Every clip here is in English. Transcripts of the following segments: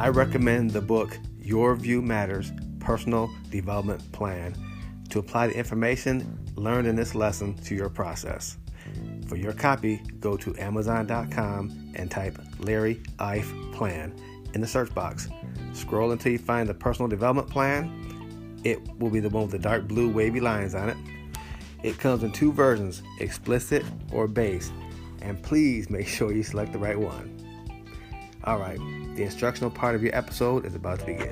I recommend the book Your View Matters Personal Development Plan to apply the information learned in this lesson to your process. For your copy, go to Amazon.com and type Larry Ife Plan in the search box. Scroll until you find the personal development plan. It will be the one with the dark blue wavy lines on it. It comes in two versions explicit or base, and please make sure you select the right one. All right, the instructional part of your episode is about to begin.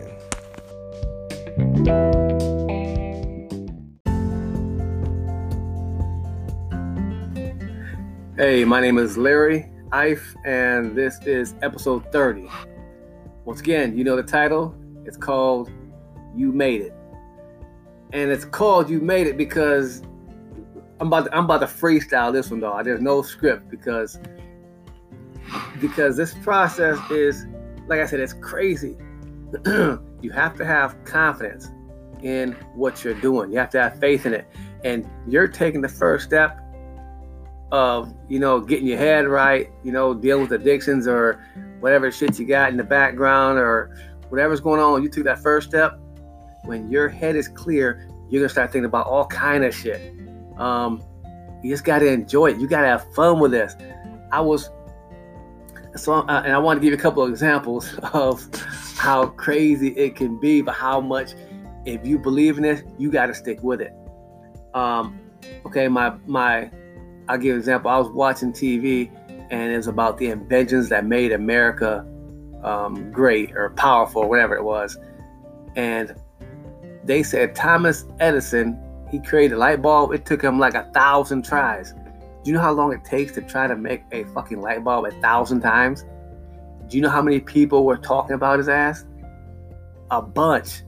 Hey, my name is Larry Ife, and this is episode 30. Once again, you know the title. It's called You Made It. And it's called You Made It because I'm about to, I'm about to freestyle this one, dog. There's no script because because this process is, like I said, it's crazy. you have to have confidence in what you're doing. You have to have faith in it, and you're taking the first step of you know getting your head right. You know, dealing with addictions or whatever shit you got in the background or whatever's going on. You took that first step. When your head is clear, you're gonna start thinking about all kind of shit. Um, you just gotta enjoy it. You gotta have fun with this. I was so, uh, and I want to give you a couple of examples of how crazy it can be, but how much, if you believe in it, you got to stick with it. Um, okay, my my, I'll give an example. I was watching TV, and it's about the inventions that made America um, great or powerful, or whatever it was, and they said Thomas Edison he created a light bulb. It took him like a thousand tries. Do you know how long it takes to try to make a fucking light bulb a thousand times? Do you know how many people were talking about his ass? A bunch.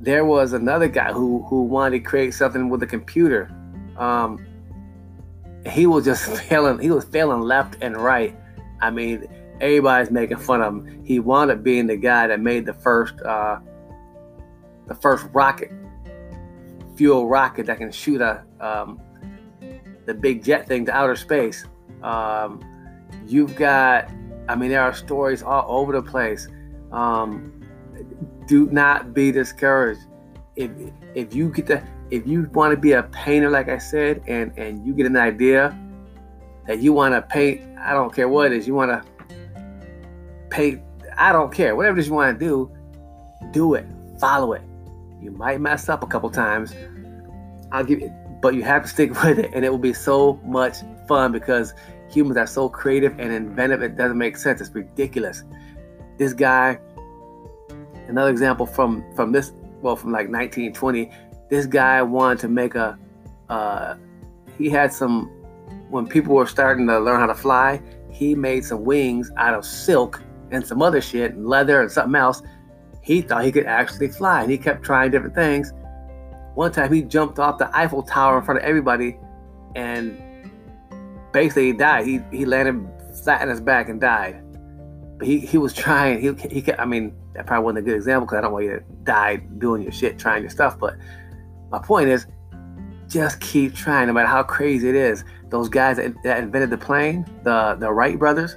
There was another guy who who wanted to create something with a computer. Um, he was just failing. He was failing left and right. I mean, everybody's making fun of him. He wound up being the guy that made the first uh, the first rocket fuel rocket that can shoot a um, the big jet thing to outer space. Um, you've got, I mean, there are stories all over the place. Um, do not be discouraged. If if you get the if you want to be a painter, like I said, and and you get an idea that you want to paint, I don't care what it is, you want to paint, I don't care, whatever it is you want to do, do it, follow it. You might mess up a couple times. I'll give you but you have to stick with it and it will be so much fun because humans are so creative and inventive it doesn't make sense. It's ridiculous. This guy another example from from this well from like 1920 this guy wanted to make a uh, he had some when people were starting to learn how to fly he made some wings out of silk and some other shit and leather and something else. He thought he could actually fly and he kept trying different things one time he jumped off the Eiffel Tower in front of everybody and basically he died. He he landed flat on his back and died. But he, he was trying. He he I mean that probably wasn't a good example because I don't want you to die doing your shit, trying your stuff. But my point is, just keep trying, no matter how crazy it is. Those guys that, that invented the plane, the the Wright brothers,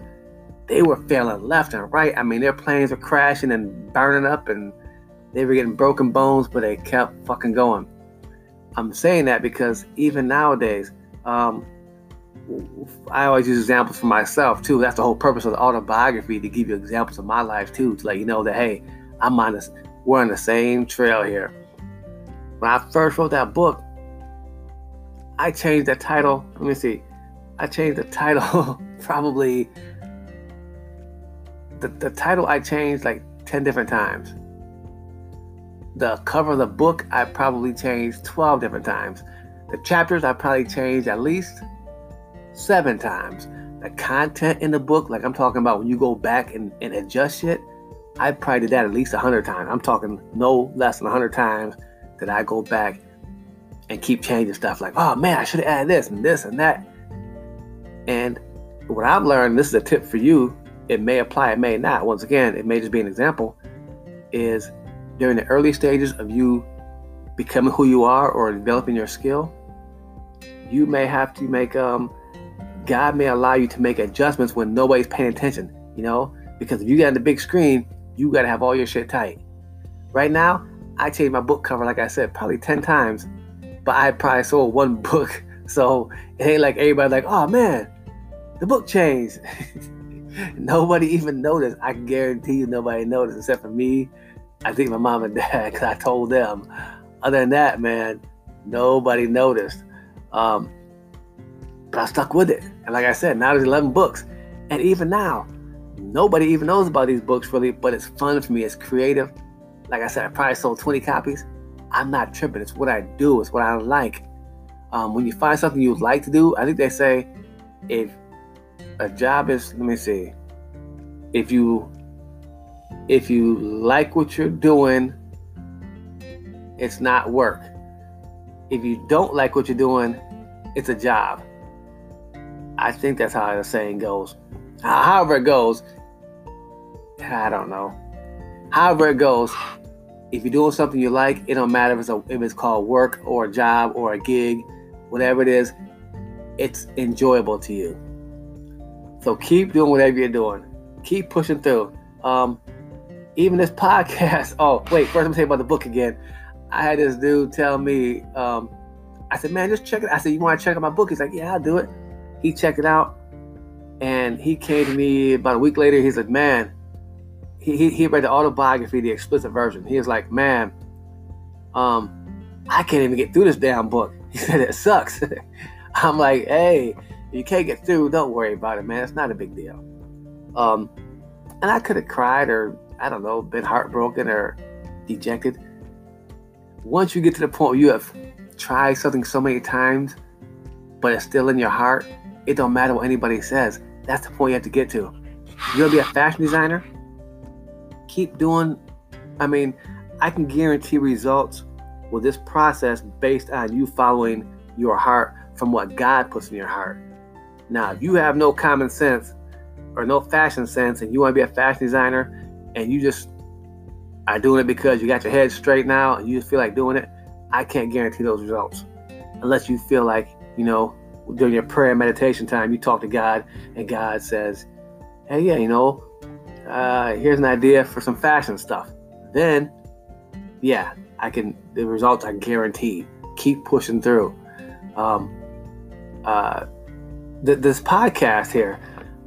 they were failing left and right. I mean, their planes were crashing and burning up and they were getting broken bones, but they kept fucking going. I'm saying that because even nowadays, um, I always use examples for myself too. That's the whole purpose of the autobiography to give you examples of my life too, to let you know that hey, I'm on this, we're on the same trail here. When I first wrote that book, I changed the title. Let me see. I changed the title probably the, the title I changed like 10 different times the cover of the book I probably changed 12 different times. The chapters I probably changed at least seven times. The content in the book, like I'm talking about when you go back and, and adjust shit, I probably did that at least 100 times. I'm talking no less than 100 times that I go back and keep changing stuff like, oh man, I should have added this and this and that. And what I've learned, this is a tip for you, it may apply, it may not. Once again, it may just be an example, is during the early stages of you becoming who you are or developing your skill, you may have to make um God may allow you to make adjustments when nobody's paying attention. You know, Because if you got the big screen, you gotta have all your shit tight. Right now, I changed my book cover, like I said, probably 10 times, but I probably sold one book. So it ain't like everybody like, oh man, the book changed. nobody even noticed. I guarantee you nobody noticed except for me. I think my mom and dad, because I told them. Other than that, man, nobody noticed. Um, but I stuck with it. And like I said, now there's 11 books. And even now, nobody even knows about these books really, but it's fun for me. It's creative. Like I said, I probably sold 20 copies. I'm not tripping. It's what I do. It's what I like. Um, when you find something you like to do, I think they say if a job is, let me see, if you if you like what you're doing, it's not work. If you don't like what you're doing, it's a job. I think that's how the saying goes. However it goes, I don't know. However it goes, if you're doing something you like, it don't matter if it's a, if it's called work or a job or a gig, whatever it is, it's enjoyable to you. So keep doing whatever you're doing. Keep pushing through. Um, even this podcast. Oh, wait, first I'm gonna you about the book again. I had this dude tell me, um, I said, man, just check it. I said, you want to check out my book? He's like, yeah, I'll do it. He checked it out, and he came to me about a week later. He's like, man, he, he, he read the autobiography, the explicit version. He was like, man, um, I can't even get through this damn book. He said, it sucks. I'm like, hey, you can't get through, don't worry about it, man. It's not a big deal. Um, and I could have cried or, I don't know, been heartbroken or dejected. Once you get to the point where you have tried something so many times, but it's still in your heart, it don't matter what anybody says. That's the point you have to get to. You're gonna be a fashion designer. Keep doing. I mean, I can guarantee results with this process based on you following your heart from what God puts in your heart. Now, if you have no common sense or no fashion sense and you want to be a fashion designer and you just are doing it because you got your head straight now and you just feel like doing it, I can't guarantee those results. Unless you feel like, you know, during your prayer and meditation time, you talk to God and God says, hey, yeah, you know, uh, here's an idea for some fashion stuff. Then, yeah, I can, the results I guarantee. Keep pushing through. Um, uh, th- this podcast here,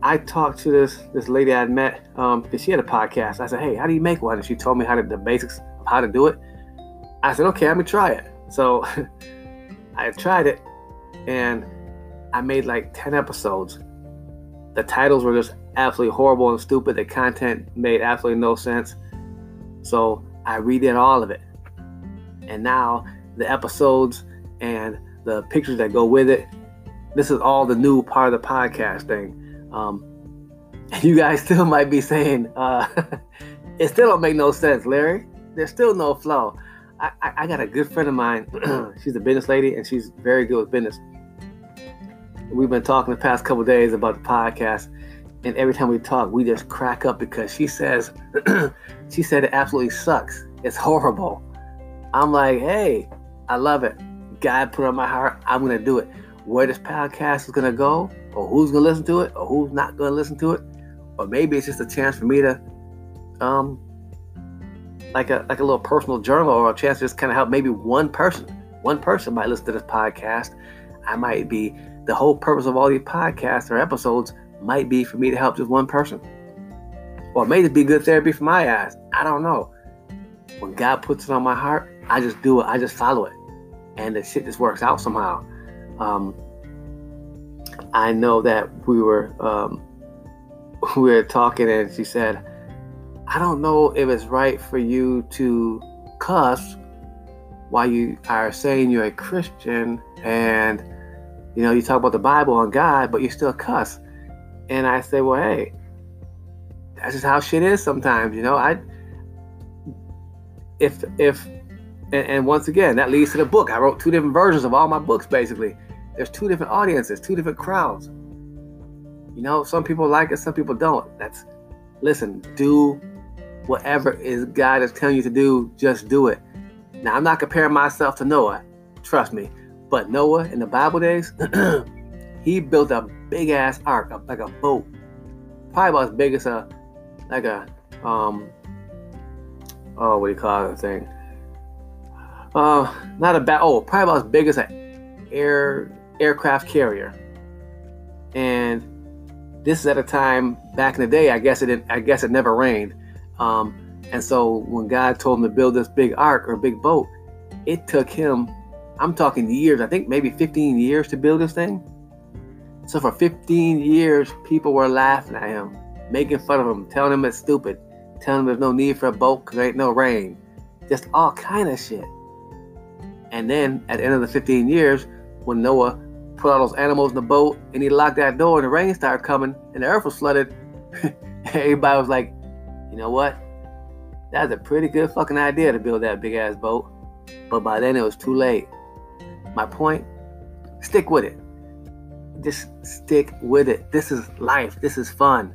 I talked to this this lady I met um, she had a podcast. I said, "Hey, how do you make one?" And she told me how to the basics of how to do it. I said, "Okay, let me try it." So I tried it, and I made like ten episodes. The titles were just absolutely horrible and stupid. The content made absolutely no sense. So I redid all of it, and now the episodes and the pictures that go with it this is all the new part of the podcast thing. Um, you guys still might be saying, uh, it still don't make no sense, Larry. There's still no flow. I, I, I got a good friend of mine. she's a business lady and she's very good with business. We've been talking the past couple days about the podcast, and every time we talk, we just crack up because she says, she said it absolutely sucks. It's horrible. I'm like, hey, I love it. God put on my heart. I'm gonna do it where this podcast is going to go, or who's going to listen to it, or who's not going to listen to it, or maybe it's just a chance for me to, um, like a like a little personal journal, or a chance to just kind of help maybe one person. One person might listen to this podcast. I might be the whole purpose of all these podcasts or episodes might be for me to help just one person, or maybe be good therapy for my ass. I don't know. When God puts it on my heart, I just do it. I just follow it, and the shit just works out somehow. Um, I know that we were um, we were talking, and she said, "I don't know if it's right for you to cuss while you are saying you're a Christian, and you know you talk about the Bible and God, but you still cuss." And I say, "Well, hey, that's just how shit is sometimes, you know. I if if and, and, once again that leads to the book. I wrote two different versions of all my books, basically. There's two different audiences, two different crowds. You know, some people like it, some people don't. That's listen, do whatever is God is telling you to do, just do it. Now I'm not comparing myself to Noah, trust me. But Noah in the Bible days, he built a big ass ark, like a boat, probably about as big as a like a um oh what do you call it thing? Uh not a bad oh probably about as big as an air aircraft carrier. And this is at a time back in the day, I guess it I guess it never rained. Um, and so when God told him to build this big ark or big boat, it took him, I'm talking years, I think maybe 15 years to build this thing. So for 15 years, people were laughing at him, making fun of him, telling him it's stupid, telling him there's no need for a boat because there ain't no rain. Just all kind of shit. And then at the end of the 15 years, when Noah put all those animals in the boat and he locked that door and the rain started coming and the earth was flooded, everybody was like, you know what? That's a pretty good fucking idea to build that big ass boat. But by then it was too late. My point? Stick with it just stick with it. This is life. This is fun.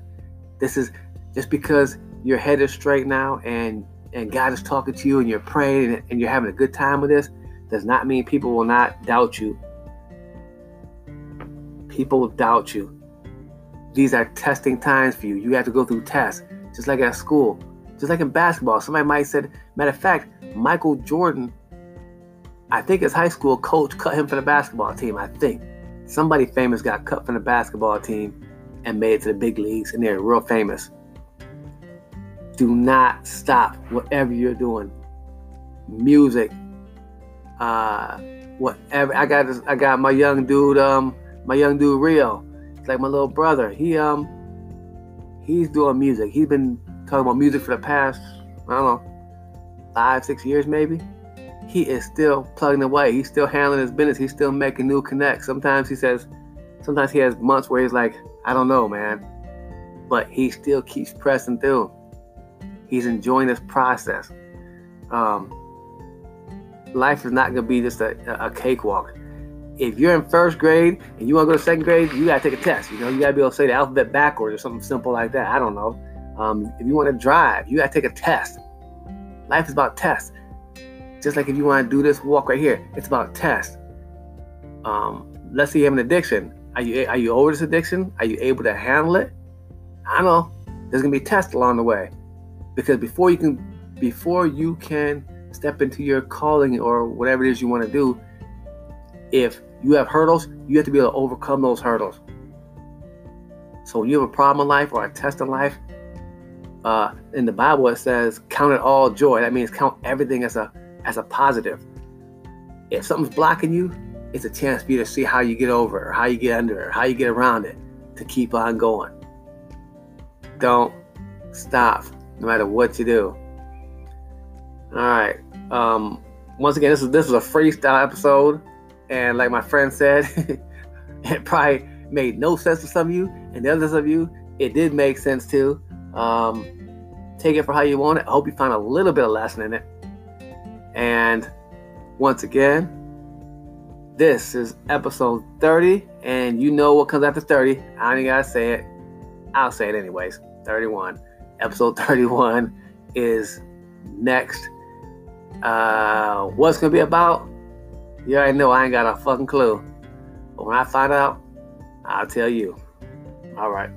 This is just because your head is straight now and and God is talking to you and you're praying and, and you're having a good time with this does not mean people will not doubt you. People will doubt you. These are testing times for you. You have to go through tests, just like at school, just like in basketball. Somebody might said, matter of fact, Michael Jordan, I think his high school coach cut him from the basketball team. I think somebody famous got cut from the basketball team and made it to the big leagues, and they're real famous. Do not stop whatever you're doing. Music, uh, whatever. I got this, I got my young dude, um, my young dude Rio. It's like my little brother. He um, he's doing music. He's been talking about music for the past, I don't know, five, six years maybe he is still plugging away. He's still handling his business. He's still making new connects. Sometimes he says, sometimes he has months where he's like, I don't know, man. But he still keeps pressing through. He's enjoying this process. Um, life is not going to be just a, a cakewalk. If you're in first grade and you want to go to second grade, you got to take a test. You know, you got to be able to say the alphabet backwards or something simple like that. I don't know. Um, if you want to drive, you got to take a test. Life is about tests. Just like if you want to do this walk right here, it's about tests. Um, let's say you have an addiction. Are you are you over this addiction? Are you able to handle it? I know there's gonna be tests along the way, because before you can before you can step into your calling or whatever it is you want to do, if you have hurdles, you have to be able to overcome those hurdles. So when you have a problem in life or a test in life, uh, in the Bible it says, "Count it all joy." That means count everything as a as a positive. If something's blocking you, it's a chance for you to see how you get over it, or how you get under it, or how you get around it to keep on going. Don't stop, no matter what you do. All right. Um, once again, this is this is a freestyle episode, and like my friend said, it probably made no sense to some of you, and the others of you, it did make sense too. Um, take it for how you want it. I hope you find a little bit of lesson in it. And once again, this is episode 30, and you know what comes after 30. I don't even gotta say it. I'll say it anyways. 31. Episode 31 is next. Uh, what's gonna be about? You already know I ain't got a fucking clue. But when I find out, I'll tell you. All right.